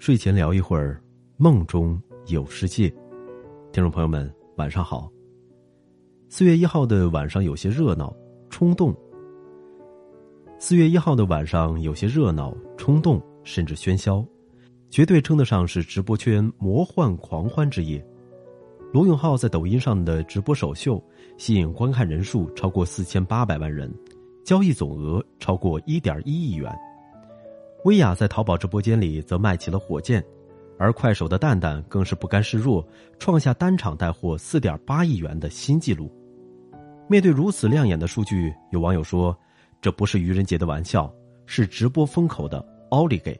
睡前聊一会儿，梦中有世界。听众朋友们，晚上好。四月一号的晚上有些热闹、冲动。四月一号的晚上有些热闹、冲动，甚至喧嚣，绝对称得上是直播圈魔幻狂欢之夜。罗永浩在抖音上的直播首秀，吸引观看人数超过四千八百万人，交易总额超过一点一亿元。薇娅在淘宝直播间里则卖起了火箭，而快手的蛋蛋更是不甘示弱，创下单场带货四点八亿元的新纪录。面对如此亮眼的数据，有网友说：“这不是愚人节的玩笑，是直播风口的奥利给。”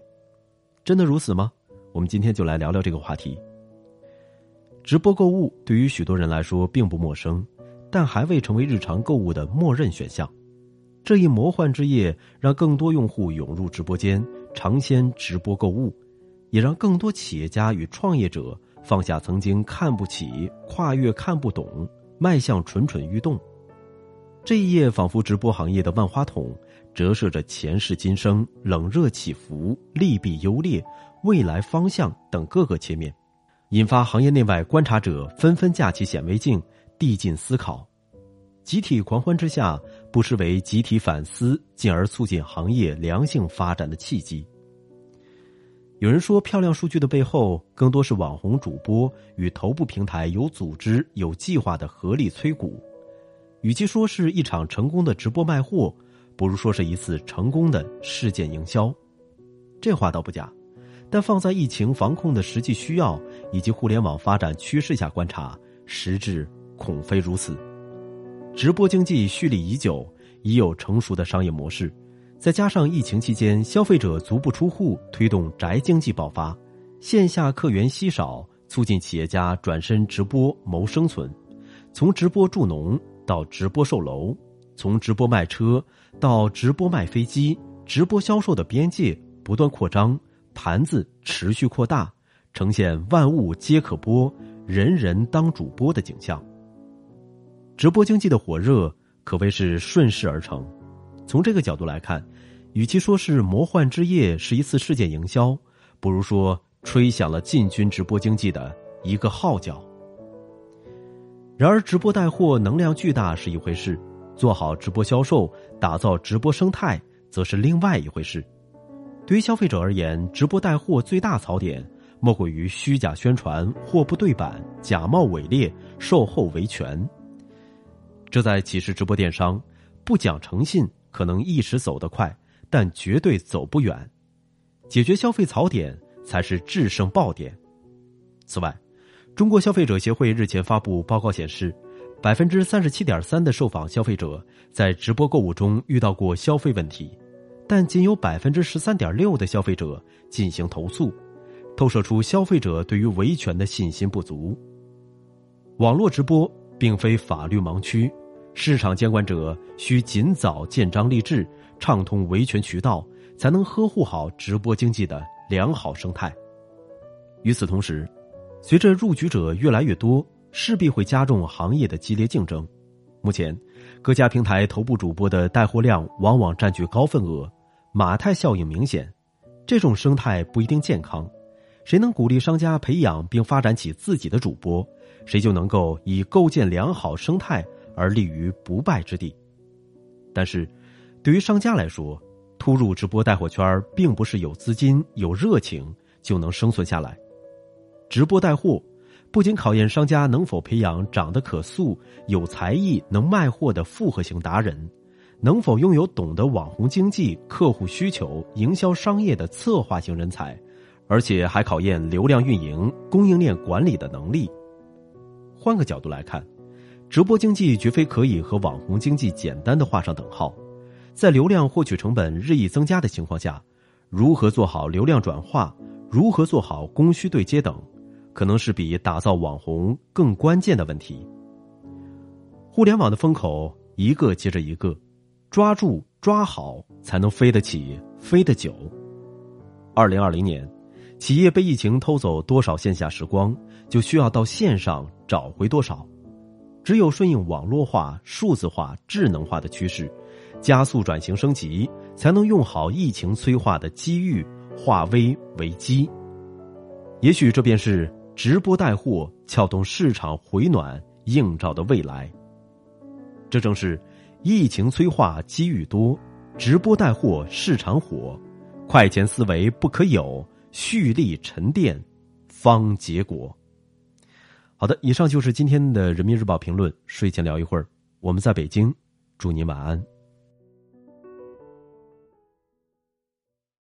真的如此吗？我们今天就来聊聊这个话题。直播购物对于许多人来说并不陌生，但还未成为日常购物的默认选项。这一魔幻之夜，让更多用户涌入直播间，尝鲜直播购物，也让更多企业家与创业者放下曾经看不起、跨越看不懂，迈向蠢蠢欲动。这一夜仿佛直播行业的万花筒，折射着前世今生、冷热起伏、利弊优劣、未来方向等各个切面，引发行业内外观察者纷纷架起显微镜，递进思考。集体狂欢之下，不失为集体反思，进而促进行业良性发展的契机。有人说，漂亮数据的背后，更多是网红主播与头部平台有组织、有计划的合力催谷。与其说是一场成功的直播卖货，不如说是一次成功的事件营销。这话倒不假，但放在疫情防控的实际需要以及互联网发展趋势下观察，实质恐非如此。直播经济蓄力已久，已有成熟的商业模式，再加上疫情期间消费者足不出户，推动宅经济爆发，线下客源稀少，促进企业家转身直播谋生存。从直播助农到直播售楼，从直播卖车到直播卖飞机，直播销售的边界不断扩张，盘子持续扩大，呈现万物皆可播，人人当主播的景象。直播经济的火热可谓是顺势而成。从这个角度来看，与其说是魔幻之夜是一次事件营销，不如说吹响了进军直播经济的一个号角。然而，直播带货能量巨大是一回事，做好直播销售、打造直播生态则是另外一回事。对于消费者而言，直播带货最大槽点莫过于虚假宣传、货不对版、假冒伪劣、售后维权。这在启示直播电商，不讲诚信可能一时走得快，但绝对走不远。解决消费槽点才是制胜爆点。此外，中国消费者协会日前发布报告显示，百分之三十七点三的受访消费者在直播购物中遇到过消费问题，但仅有百分之十三点六的消费者进行投诉，透射出消费者对于维权的信心不足。网络直播并非法律盲区。市场监管者需尽早建章立制，畅通维权渠道，才能呵护好直播经济的良好生态。与此同时，随着入局者越来越多，势必会加重行业的激烈竞争。目前，各家平台头部主播的带货量往往占据高份额，马太效应明显。这种生态不一定健康。谁能鼓励商家培养并发展起自己的主播，谁就能够以构建良好生态。而立于不败之地，但是，对于商家来说，突入直播带货圈并不是有资金、有热情就能生存下来。直播带货不仅考验商家能否培养长得可塑、有才艺、能卖货的复合型达人，能否拥有懂得网红经济、客户需求、营销商业的策划型人才，而且还考验流量运营、供应链管理的能力。换个角度来看。直播经济绝非可以和网红经济简单的画上等号，在流量获取成本日益增加的情况下，如何做好流量转化，如何做好供需对接等，可能是比打造网红更关键的问题。互联网的风口一个接着一个，抓住抓好才能飞得起，飞得久。二零二零年，企业被疫情偷走多少线下时光，就需要到线上找回多少。只有顺应网络化、数字化、智能化的趋势，加速转型升级，才能用好疫情催化的机遇，化危为机。也许这便是直播带货撬动市场回暖映照的未来。这正是疫情催化机遇多，直播带货市场火，快钱思维不可有，蓄力沉淀方结果。好的，以上就是今天的人民日报评论。睡前聊一会儿，我们在北京，祝您晚安。